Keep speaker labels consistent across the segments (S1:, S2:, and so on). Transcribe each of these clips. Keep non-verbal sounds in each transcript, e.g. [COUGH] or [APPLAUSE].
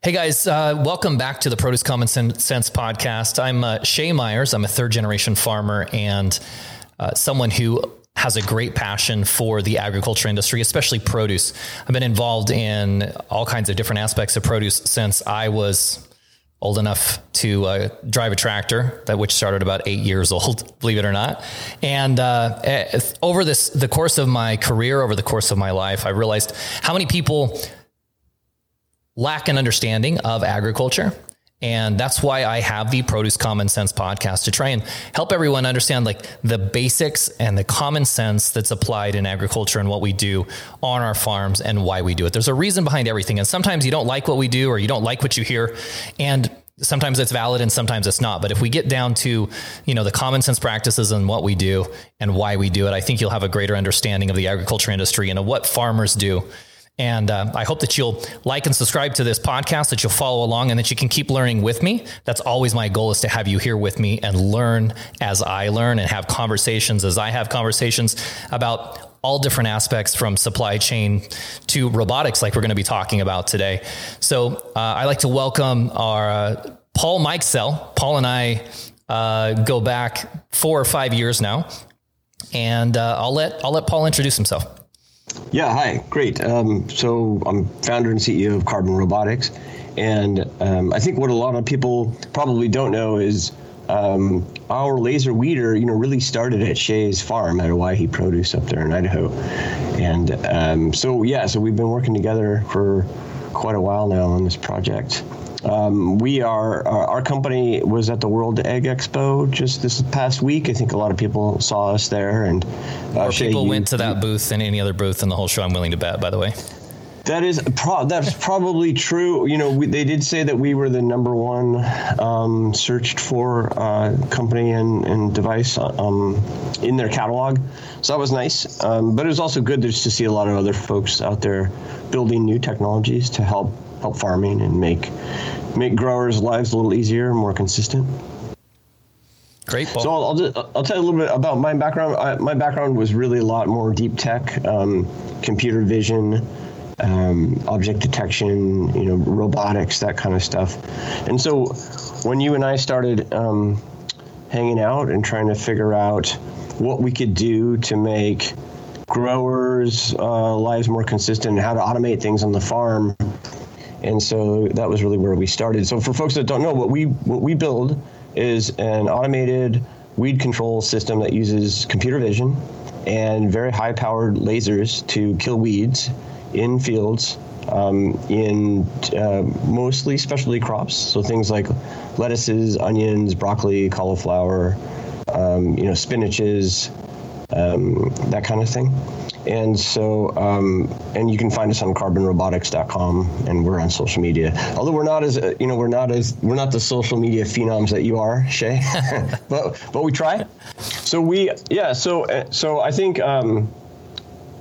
S1: Hey guys, uh, welcome back to the Produce Common Sense podcast. I'm uh, Shay Myers. I'm a third generation farmer and uh, someone who has a great passion for the agriculture industry, especially produce. I've been involved in all kinds of different aspects of produce since I was old enough to uh, drive a tractor that which started about eight years old [LAUGHS] believe it or not and uh, eh, over this the course of my career over the course of my life i realized how many people lack an understanding of agriculture. And that's why I have the Produce Common Sense podcast to try and help everyone understand like the basics and the common sense that's applied in agriculture and what we do on our farms and why we do it. There's a reason behind everything. And sometimes you don't like what we do or you don't like what you hear. And sometimes it's valid and sometimes it's not. But if we get down to, you know, the common sense practices and what we do and why we do it, I think you'll have a greater understanding of the agriculture industry and of what farmers do and uh, I hope that you'll like and subscribe to this podcast, that you'll follow along, and that you can keep learning with me. That's always my goal is to have you here with me and learn as I learn and have conversations as I have conversations about all different aspects from supply chain to robotics, like we're going to be talking about today. So uh, I like to welcome our uh, Paul Mikesell. Paul and I uh, go back four or five years now, and uh, I'll let I'll let Paul introduce himself.
S2: Yeah, hi, great. Um, so I'm founder and CEO of Carbon Robotics, and um, I think what a lot of people probably don't know is um, our laser weeder, you know, really started at Shay's farm at Owyhee Produce up there in Idaho, and um, so yeah, so we've been working together for quite a while now on this project. Um, we are uh, our company was at the World Ag Expo just this past week. I think a lot of people saw us there, and
S1: uh, people you, went to that booth than any other booth in the whole show. I'm willing to bet, by the way.
S2: That is pro- that's probably true. You know, we, they did say that we were the number one um, searched for uh, company and, and device um, in their catalog, so that was nice. Um, but it was also good just to see a lot of other folks out there building new technologies to help help farming and make make growers' lives a little easier, more consistent.
S1: Great.
S2: So I'll, I'll, just, I'll, tell you a little bit about my background. I, my background was really a lot more deep tech, um, computer vision, um, object detection, you know, robotics, that kind of stuff. And so when you and I started um, hanging out and trying to figure out what we could do to make growers' uh, lives more consistent and how to automate things on the farm, and so that was really where we started. So for folks that don't know, what we what we build is an automated weed control system that uses computer vision and very high powered lasers to kill weeds in fields um, in uh, mostly specialty crops. So things like lettuces, onions, broccoli, cauliflower, um, you know, spinaches, um, that kind of thing. And so, um, and you can find us on carbonrobotics.com, and we're on social media. Although we're not as, uh, you know, we're not as, we're not the social media phenoms that you are, Shay, [LAUGHS] [LAUGHS] but but we try. So we, yeah. So uh, so I think. Um,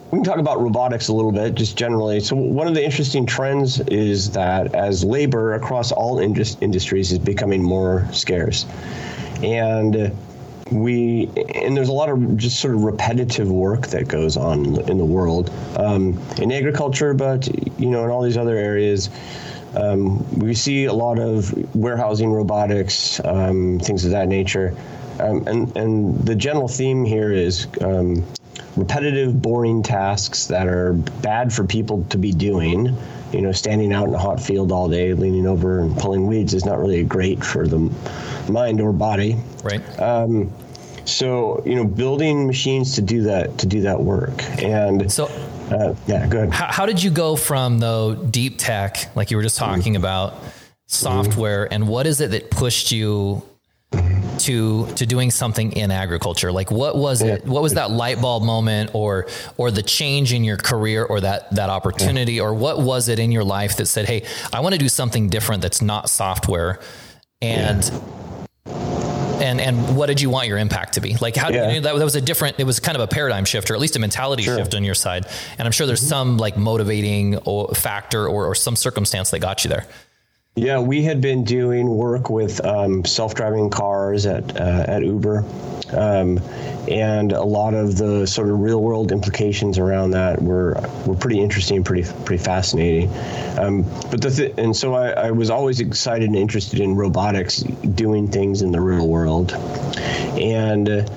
S2: we can talk about robotics a little bit, just generally. So, one of the interesting trends is that as labor across all industries is becoming more scarce, and we and there's a lot of just sort of repetitive work that goes on in the world um, in agriculture, but you know in all these other areas. Um, we see a lot of warehousing robotics, um, things of that nature, um, and and the general theme here is um, repetitive, boring tasks that are bad for people to be doing you know, standing out in a hot field all day, leaning over and pulling weeds is not really great for the mind or body.
S1: Right.
S2: Um, so you know, building machines to do that to do that work, and
S1: so
S2: uh, yeah, good.
S1: How, how, did you go from though deep tech, like you were just talking mm-hmm. about, software, mm-hmm. and what is it that pushed you to to doing something in agriculture like what was yeah. it what was that light bulb moment or or the change in your career or that that opportunity yeah. or what was it in your life that said hey i want to do something different that's not software and and and what did you want your impact to be like how yeah. you know, that, that was a different it was kind of a paradigm shift or at least a mentality sure. shift on your side and i'm sure there's mm-hmm. some like motivating or factor or, or some circumstance that got you there
S2: yeah, we had been doing work with um, self-driving cars at uh, at Uber, Um, and a lot of the sort of real world implications around that were were pretty interesting, pretty pretty fascinating. Um, but the th- and so I, I, was always excited and interested in robotics doing things in the real world, and.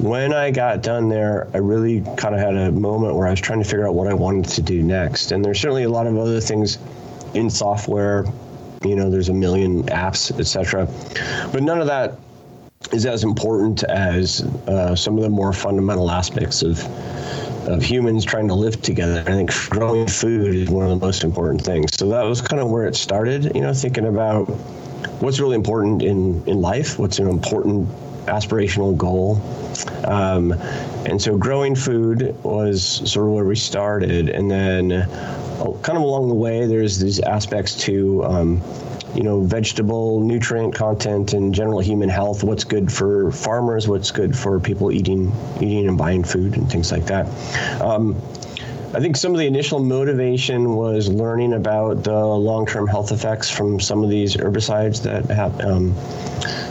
S2: when I got done there, I really kind of had a moment where I was trying to figure out what I wanted to do next. And there's certainly a lot of other things in software. You know, there's a million apps, etc. But none of that is as important as uh, some of the more fundamental aspects of of humans trying to live together. I think growing food is one of the most important things. So that was kind of where it started. You know, thinking about what's really important in in life, what's an important aspirational goal. Um, and so growing food was sort of where we started, and then uh, kind of along the way, there's these aspects to um, you know, vegetable nutrient content and general human health, what's good for farmers, what's good for people eating, eating and buying food and things like that. Um, I think some of the initial motivation was learning about the long-term health effects from some of these herbicides that have um,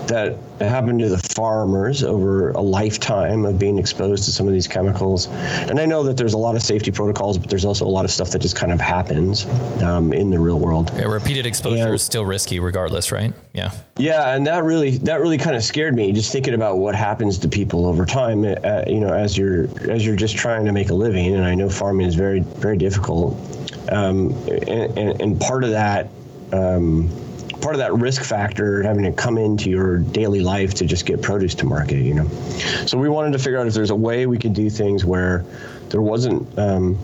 S2: that happened to the farmers over a lifetime of being exposed to some of these chemicals. And I know that there's a lot of safety protocols, but there's also a lot of stuff that just kind of happens um, in the real world.
S1: Yeah, repeated exposure and, is still risky, regardless, right? Yeah.
S2: Yeah, and that really that really kind of scared me, just thinking about what happens to people over time. Uh, you know, as you're as you're just trying to make a living, and I know farming is very very difficult. Um, and, and, and part of that. Um, part of that risk factor having to come into your daily life to just get produce to market, you know. So we wanted to figure out if there's a way we could do things where there wasn't um,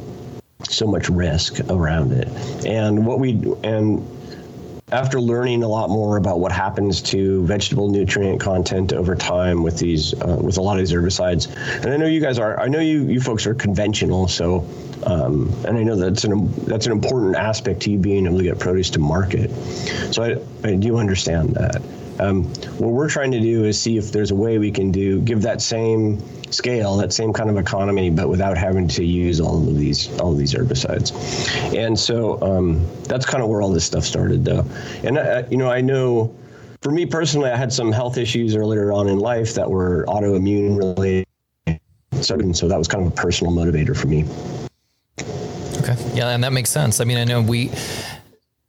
S2: so much risk around it. And what we and after learning a lot more about what happens to vegetable nutrient content over time with these uh, with a lot of these herbicides, and I know you guys are, I know you you folks are conventional, so um, and I know that's an that's an important aspect to you being able to get produce to market. So I, I do understand that. Um, what we're trying to do is see if there's a way we can do give that same scale, that same kind of economy, but without having to use all of these all of these herbicides. And so um, that's kind of where all this stuff started, though. And I, you know, I know for me personally, I had some health issues earlier on in life that were autoimmune related. So, so that was kind of a personal motivator for me.
S1: Okay. Yeah, and that makes sense. I mean, I know we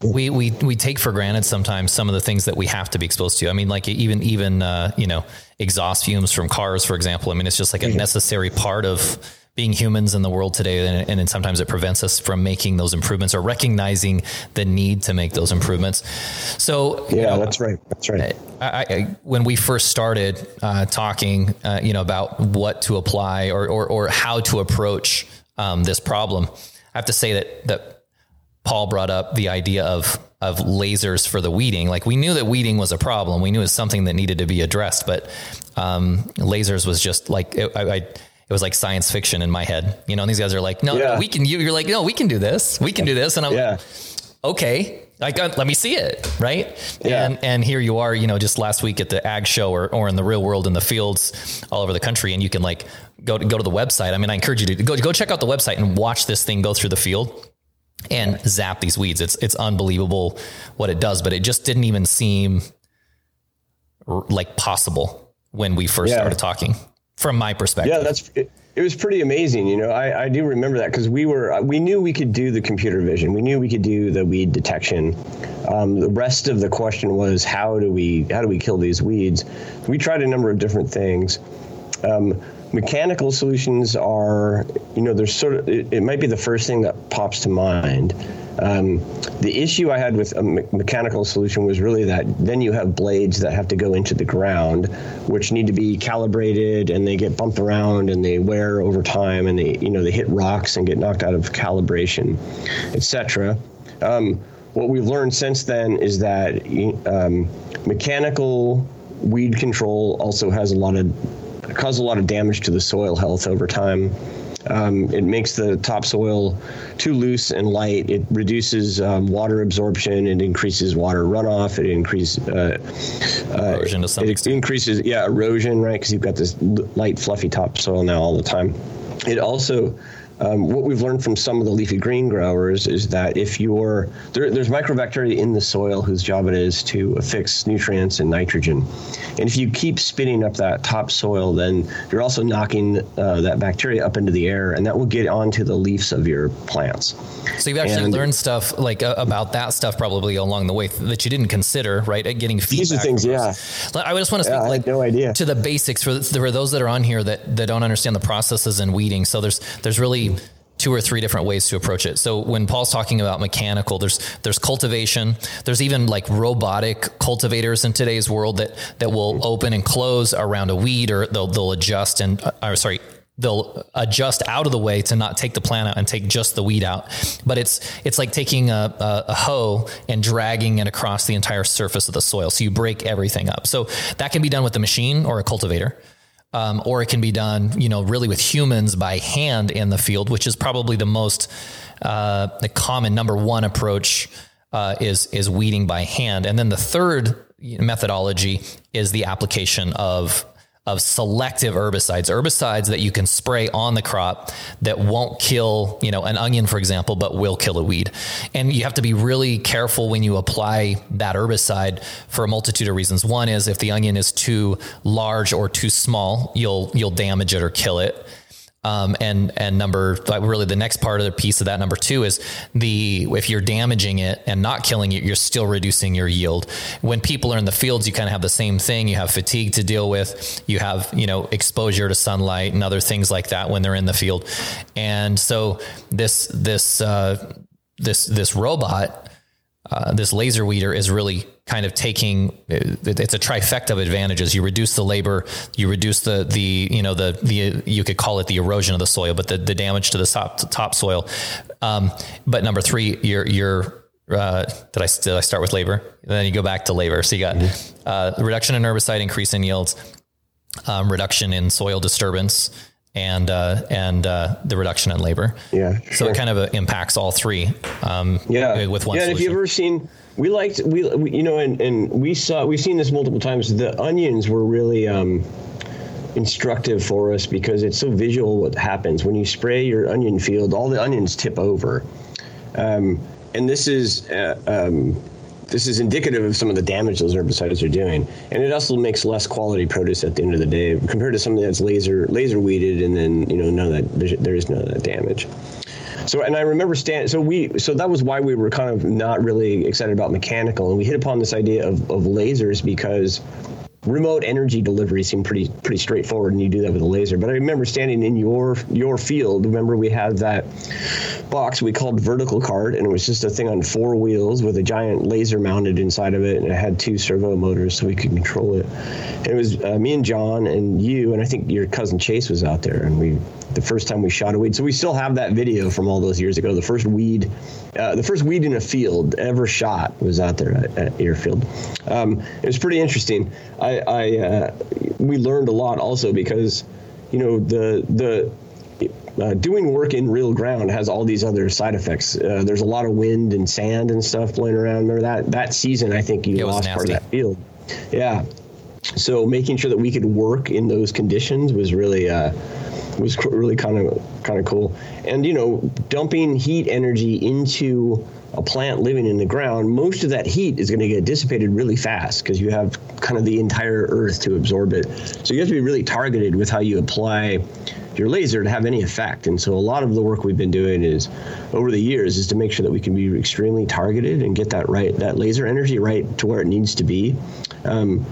S1: we we we take for granted sometimes some of the things that we have to be exposed to. I mean, like even even uh, you know exhaust fumes from cars, for example. I mean, it's just like a necessary part of being humans in the world today, and, and, sometimes it prevents us from making those improvements or recognizing the need to make those improvements. So
S2: yeah, you know, that's right. That's right.
S1: I, I, when we first started uh, talking, uh, you know, about what to apply or or, or how to approach um, this problem I have to say that that Paul brought up the idea of of lasers for the weeding. Like we knew that weeding was a problem. We knew it was something that needed to be addressed, but um, lasers was just like it, I, I, it was like science fiction in my head. You know, and these guys are like, no, yeah. we can. You, you're like, no, we can do this. We can do this, and I'm yeah. like, okay. Like, let me see it, right? Yeah. And and here you are, you know, just last week at the ag show or, or in the real world in the fields all over the country, and you can like go to, go to the website. I mean, I encourage you to go go check out the website and watch this thing go through the field and zap these weeds. It's it's unbelievable what it does, but it just didn't even seem like possible when we first yeah. started talking from my perspective.
S2: Yeah, that's it, it was pretty amazing. You know, I, I do remember that because we were we knew we could do the computer vision. We knew we could do the weed detection. Um, the rest of the question was how do we how do we kill these weeds? We tried a number of different things. Um, mechanical solutions are, you know, there's sort of, it, it, might be the first thing that pops to mind. Um, the issue I had with a me- mechanical solution was really that then you have blades that have to go into the ground, which need to be calibrated and they get bumped around and they wear over time and they, you know, they hit rocks and get knocked out of calibration, etc. Um, what we've learned since then is that um, mechanical weed control also has a lot of cause a lot of damage to the soil health over time. Um, it makes the topsoil too loose and light. It reduces um, water absorption. It increases water runoff. It increases uh, uh, erosion to some it extent. increases yeah erosion right because you've got this light fluffy topsoil now all the time. It also um, what we've learned from some of the leafy green growers is that if you're there, there's microbacteria in the soil whose job it is to affix nutrients and nitrogen, and if you keep spitting up that topsoil, then you're also knocking uh, that bacteria up into the air, and that will get onto the leaves of your plants.
S1: So you've actually and, learned stuff like uh, about that stuff probably along the way that you didn't consider, right? At getting feedback.
S2: These are things, yeah.
S1: I just want to speak yeah, like no idea to the basics for for those that are on here that that don't understand the processes in weeding. So there's there's really two or three different ways to approach it. So when Paul's talking about mechanical, there's there's cultivation. There's even like robotic cultivators in today's world that that will open and close around a weed, or they'll they'll adjust and uh, sorry they'll adjust out of the way to not take the plant out and take just the weed out. But it's it's like taking a, a, a, hoe and dragging it across the entire surface of the soil. So you break everything up. So that can be done with a machine or a cultivator um, or it can be done, you know, really with humans by hand in the field, which is probably the most uh, the common number one approach uh, is is weeding by hand, and then the third methodology is the application of of selective herbicides, herbicides that you can spray on the crop that won't kill, you know, an onion, for example, but will kill a weed. And you have to be really careful when you apply that herbicide for a multitude of reasons. One is if the onion is too large or too small, you'll you'll damage it or kill it. Um, and and number really the next part of the piece of that number two is the if you're damaging it and not killing it, you're still reducing your yield. When people are in the fields, you kind of have the same thing. You have fatigue to deal with. You have you know exposure to sunlight and other things like that when they're in the field. And so this this uh, this this robot, uh, this laser weeder is really kind of taking it's a trifecta of advantages. You reduce the labor, you reduce the the you know the the you could call it the erosion of the soil, but the, the damage to the top topsoil. Um, but number three, you're you're uh, did I did I start with labor? And then you go back to labor. So you got mm-hmm. uh, reduction in herbicide, increase in yields, um, reduction in soil disturbance, and uh, and uh, the reduction in labor.
S2: Yeah.
S1: Sure. So it kind of uh, impacts all three.
S2: Um, yeah.
S1: With one.
S2: Yeah.
S1: Solution.
S2: And have you ever seen? we liked we, we, you know and, and we saw we've seen this multiple times the onions were really um, instructive for us because it's so visual what happens when you spray your onion field all the onions tip over um, and this is uh, um, this is indicative of some of the damage those herbicides are doing and it also makes less quality produce at the end of the day compared to something that's laser laser weeded and then you know none of that there is none of that damage so, and I remember stand. So we, so that was why we were kind of not really excited about mechanical, and we hit upon this idea of, of lasers because remote energy delivery seemed pretty pretty straightforward, and you do that with a laser. But I remember standing in your your field. Remember we had that box we called vertical cart, and it was just a thing on four wheels with a giant laser mounted inside of it, and it had two servo motors so we could control it. And it was uh, me and John and you, and I think your cousin Chase was out there, and we the first time we shot a weed. So we still have that video from all those years ago. The first weed, uh, the first weed in a field ever shot was out there at, at Airfield. Um, it was pretty interesting. I, I uh, we learned a lot also because, you know, the the uh, doing work in real ground has all these other side effects. Uh, there's a lot of wind and sand and stuff blowing around. Remember that that season? I think you lost part of that field. Yeah. So making sure that we could work in those conditions was really uh, was really kind of kind of cool. And you know, dumping heat energy into a plant living in the ground, most of that heat is going to get dissipated really fast because you have kind of the entire earth to absorb it. So you have to be really targeted with how you apply your laser to have any effect. And so a lot of the work we've been doing is over the years is to make sure that we can be extremely targeted and get that right, that laser energy right to where it needs to be. Um,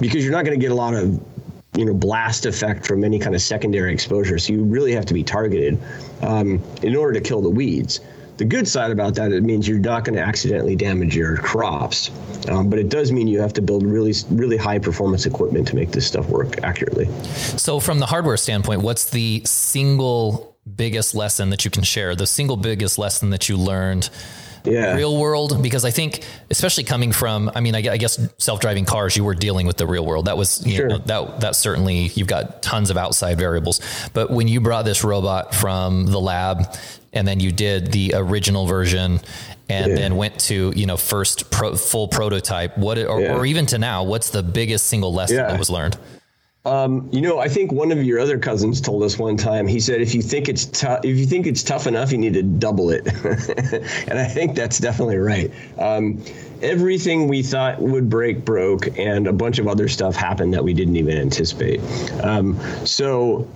S2: because you're not going to get a lot of you know blast effect from any kind of secondary exposure. So you really have to be targeted um, in order to kill the weeds. The good side about that, it means you're not going to accidentally damage your crops, um, but it does mean you have to build really, really high performance equipment to make this stuff work accurately.
S1: So, from the hardware standpoint, what's the single biggest lesson that you can share? The single biggest lesson that you learned yeah. real world because I think especially coming from I mean I, I guess self-driving cars you were dealing with the real world that was you sure. know that that certainly you've got tons of outside variables but when you brought this robot from the lab and then you did the original version and yeah. then went to you know first pro, full prototype what or, yeah. or, even to now what's the biggest single lesson that was learned
S2: Um, you know, I think one of your other cousins told us one time. He said, "If you think it's tough, if you think it's tough enough, you need to double it." [LAUGHS] and I think that's definitely right. Um, everything we thought would break broke, and a bunch of other stuff happened that we didn't even anticipate. Um, so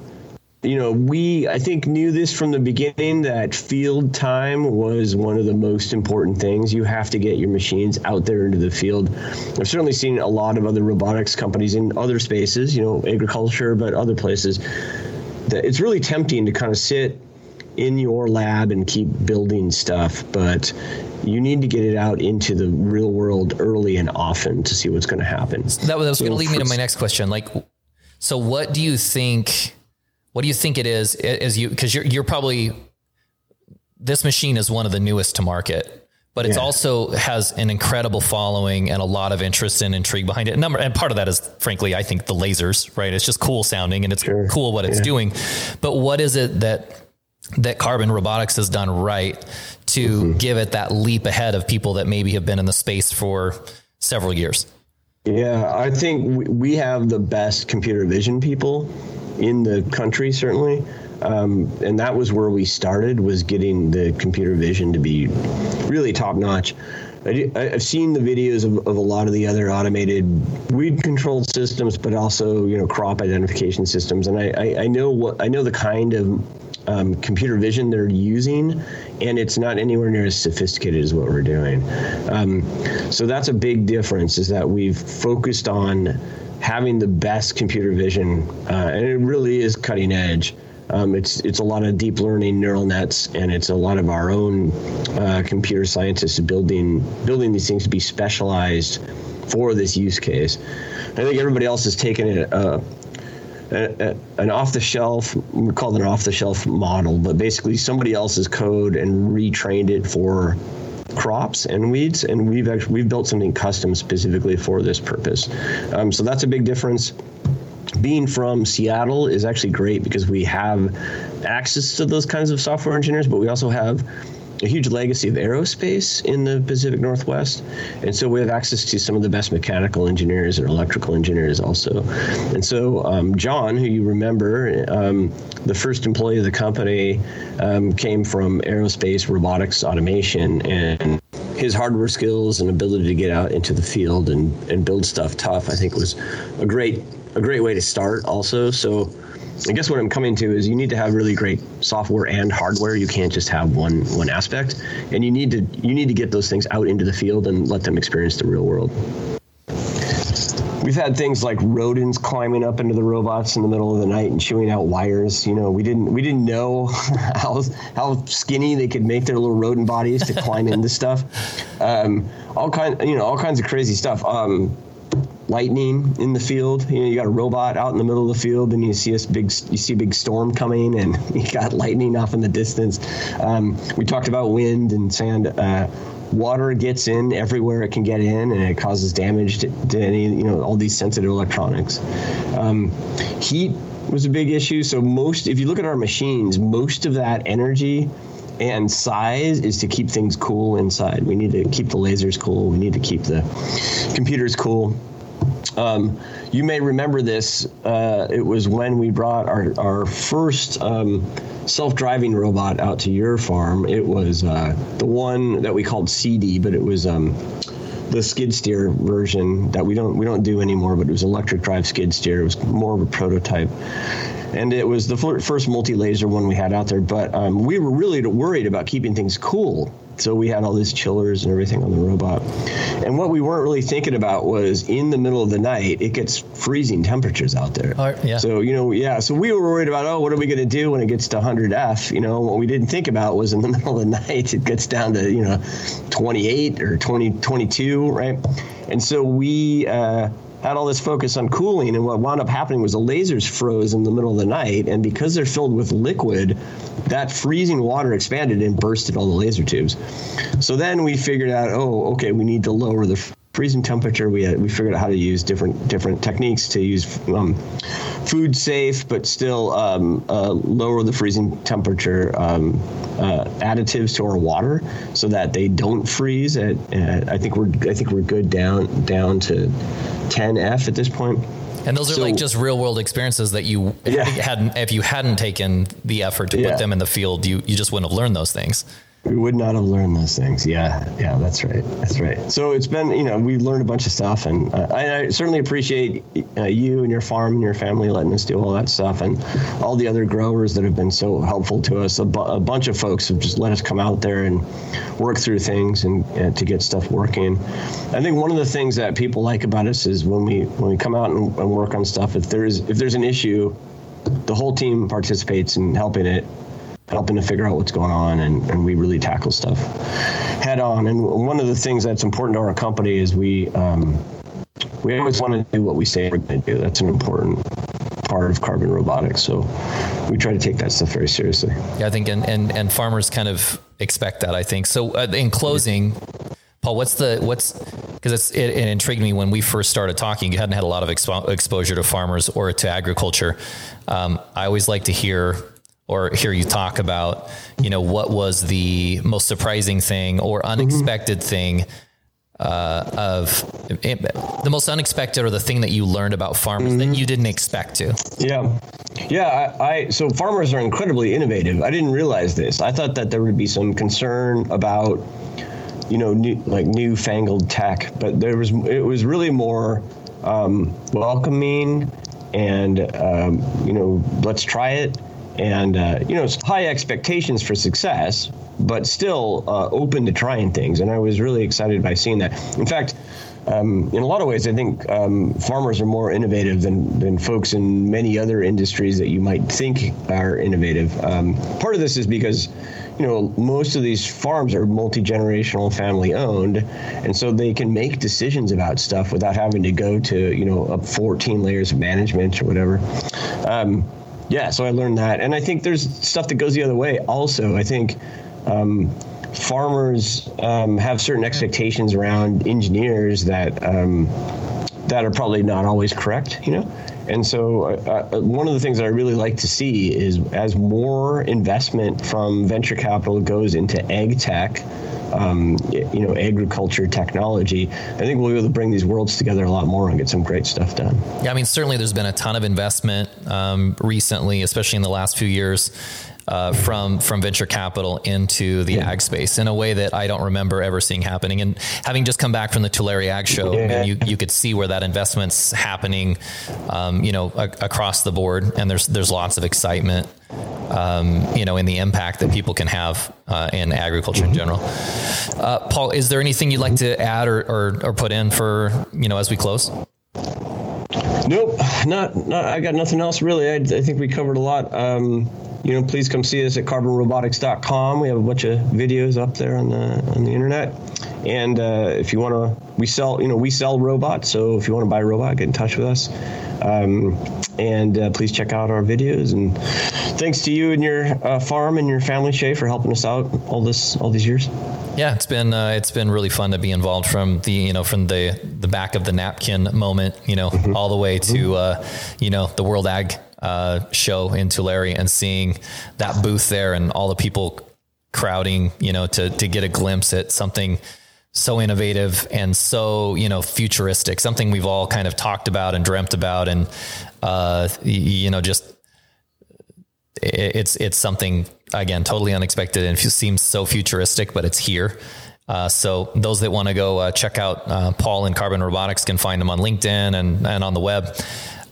S2: you know, we, I think, knew this from the beginning that field time was one of the most important things. You have to get your machines out there into the field. I've certainly seen a lot of other robotics companies in other spaces, you know, agriculture, but other places, that it's really tempting to kind of sit in your lab and keep building stuff, but you need to get it out into the real world early and often to see what's going to happen.
S1: That was, was going to lead me to my next question. Like, so what do you think? What do you think it is as you, cause you're, you're probably, this machine is one of the newest to market, but it's yeah. also has an incredible following and a lot of interest and intrigue behind it. And number, and part of that is frankly, I think the lasers, right? It's just cool sounding and it's sure. cool what it's yeah. doing, but what is it that, that carbon robotics has done right to mm-hmm. give it that leap ahead of people that maybe have been in the space for several years?
S2: Yeah, I think we have the best computer vision people in the country, certainly. Um, and that was where we started was getting the computer vision to be really top notch. I, have seen the videos of, of, a lot of the other automated weed control systems, but also you know crop identification systems, and I, I, I know what I know the kind of um, computer vision they're using, and it's not anywhere near as sophisticated as what we're doing. Um, so that's a big difference. Is that we've focused on having the best computer vision, uh, and it really is cutting edge. Um, it's it's a lot of deep learning neural nets, and it's a lot of our own uh, computer scientists building building these things to be specialized for this use case. I think everybody else has taken it. Uh, a, an off-the-shelf, we call it an off-the-shelf model, but basically somebody else's code and retrained it for crops and weeds, and we've actually we've built something custom specifically for this purpose. Um, so that's a big difference. Being from Seattle is actually great because we have access to those kinds of software engineers, but we also have a huge legacy of aerospace in the Pacific Northwest. And so we have access to some of the best mechanical engineers and electrical engineers also. And so um, John, who you remember, um, the first employee of the company, um, came from aerospace robotics automation and his hardware skills and ability to get out into the field and, and build stuff tough, I think was a great a great way to start also. So I guess what I'm coming to is you need to have really great software and hardware. You can't just have one one aspect, and you need to you need to get those things out into the field and let them experience the real world. We've had things like rodents climbing up into the robots in the middle of the night and chewing out wires. You know, we didn't we didn't know [LAUGHS] how how skinny they could make their little rodent bodies to climb into stuff. Um, all kind you know all kinds of crazy stuff. Um, lightning in the field. You know, you got a robot out in the middle of the field, and you see a big, you see a big storm coming, and [LAUGHS] you got lightning off in the distance. Um, we talked about wind and sand. Uh, water gets in everywhere it can get in, and it causes damage to, to any, you know, all these sensitive electronics. Um, heat was a big issue. So most, if you look at our machines, most of that energy and size is to keep things cool inside. We need to keep the lasers cool. We need to keep the computers cool. Um, you may remember this. Uh, it was when we brought our, our first um, self driving robot out to your farm. It was uh, the one that we called CD, but it was. Um, the skid steer version that we don't we don't do anymore, but it was electric drive skid steer. It was more of a prototype, and it was the first multi laser one we had out there. But um, we were really worried about keeping things cool so we had all these chillers and everything on the robot. And what we weren't really thinking about was in the middle of the night, it gets freezing temperatures out there. Uh, yeah. So, you know, yeah. So we were worried about, oh, what are we going to do when it gets to 100 F? You know, what we didn't think about was in the [LAUGHS] middle of the night, it gets down to, you know, 28 or 20, 22, right? And so we, uh, had all this focus on cooling, and what wound up happening was the lasers froze in the middle of the night, and because they're filled with liquid, that freezing water expanded and bursted all the laser tubes. So then we figured out, oh, okay, we need to lower the freezing temperature. We had, we figured out how to use different different techniques to use um, food safe, but still um, uh, lower the freezing temperature um, uh, additives to our water so that they don't freeze. At, at, I think we're I think we're good down down to 10F at this point.
S1: And those are so, like just real world experiences that you yeah. hadn't, if you hadn't taken the effort to yeah. put them in the field, you, you just wouldn't have learned those things
S2: we would not have learned those things. Yeah, yeah, that's right. That's right. So it's been, you know, we've learned a bunch of stuff, and uh, I, I, certainly appreciate uh, you and your farm and your family letting us do all that stuff, and all the other growers that have been so helpful to us. A, bu- a bunch of folks have just let us come out there and work through things and, and, to get stuff working. I think one of the things that people like about us is when we when we come out and, and work on stuff. If there's if there's an issue, the whole team participates in helping it helping to figure out what's going on, and, and we really tackle stuff head on. And one of the things that's important to our company is we um, we always want to do what we say we're going to do. That's an important part of carbon robotics. So we try to take that stuff very seriously.
S1: Yeah, I think, and and, and farmers kind of expect that. I think so. Uh, in closing. Paul, what's the what's because it, it, intrigued me when we first started talking. You hadn't had a lot of expo- exposure to farmers or to agriculture. Um, I always like to hear or hear you talk about, you know, what was the most surprising thing or unexpected mm-hmm. thing uh, of it, the most unexpected or the thing that you learned about farmers mm-hmm. that you didn't expect to?
S2: Yeah. Yeah. I, I, so farmers are incredibly innovative. I didn't realize this. I thought that there would be some concern about, you know, new, like newfangled tech, but there was, it was really more um, welcoming and, um, you know, let's try it and uh, you know high expectations for success but still uh, open to trying things and i was really excited by seeing that in fact um, in a lot of ways, I think um, farmers are more innovative than, than folks in many other industries that you might think are innovative. Um, part of this is because, you know, most of these farms are multi generational, family owned, and so they can make decisions about stuff without having to go to, you know, up 14 layers of management or whatever. Yeah, so I learned that, and I think there's stuff that goes the other way. Also, I think um, farmers um, have certain expectations around engineers that um, that are probably not always correct. You know, and so uh, uh, one of the things that I really like to see is as more investment from venture capital goes into ag tech um, you know, agriculture technology, I think we'll be able to bring these worlds together a lot more and get some great stuff done.
S1: Yeah, I mean, certainly there's been a ton of investment um, recently, especially in the last few years. Uh, from from venture capital into the yeah. ag space in a way that I don't remember ever seeing happening. And having just come back from the Tulare Ag Show, yeah. you you could see where that investment's happening, um, you know, a, across the board. And there's there's lots of excitement um, you know, in the impact that people can have uh, in agriculture mm-hmm. in general. Uh, Paul, is there anything you'd like to add or, or, or, put in for, you know, as we close?
S2: Nope, not, not I got nothing else really. I, I think we covered a lot. Um, you know, please come see us at carbonrobotics.com. We have a bunch of videos up there on the on the internet. And uh, if you want to, we sell, you know, we sell robots. So if you want to buy a robot, get in touch with us. Um, and uh, please check out our videos. And thanks to you and your uh, farm and your family, Shay, for helping us out all this all these years.
S1: Yeah, it's been uh, it's been really fun to be involved from the you know from the the back of the napkin moment, you know, mm-hmm. all the way to mm-hmm. uh, you know the World Ag uh, show in Tulare and seeing that booth there and all the people crowding, you know, to to get a glimpse at something so innovative and so you know futuristic, something we've all kind of talked about and dreamt about, and uh, you know just it's it's something again totally unexpected and seems so futuristic, but it's here. Uh, so those that want to go uh, check out uh, Paul and Carbon Robotics can find them on LinkedIn and and on the web.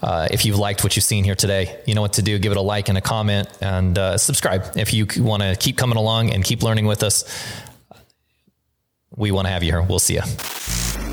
S1: Uh, if you've liked what you've seen here today, you know what to do. Give it a like and a comment and uh, subscribe. If you want to keep coming along and keep learning with us, we want to have you here. We'll see you.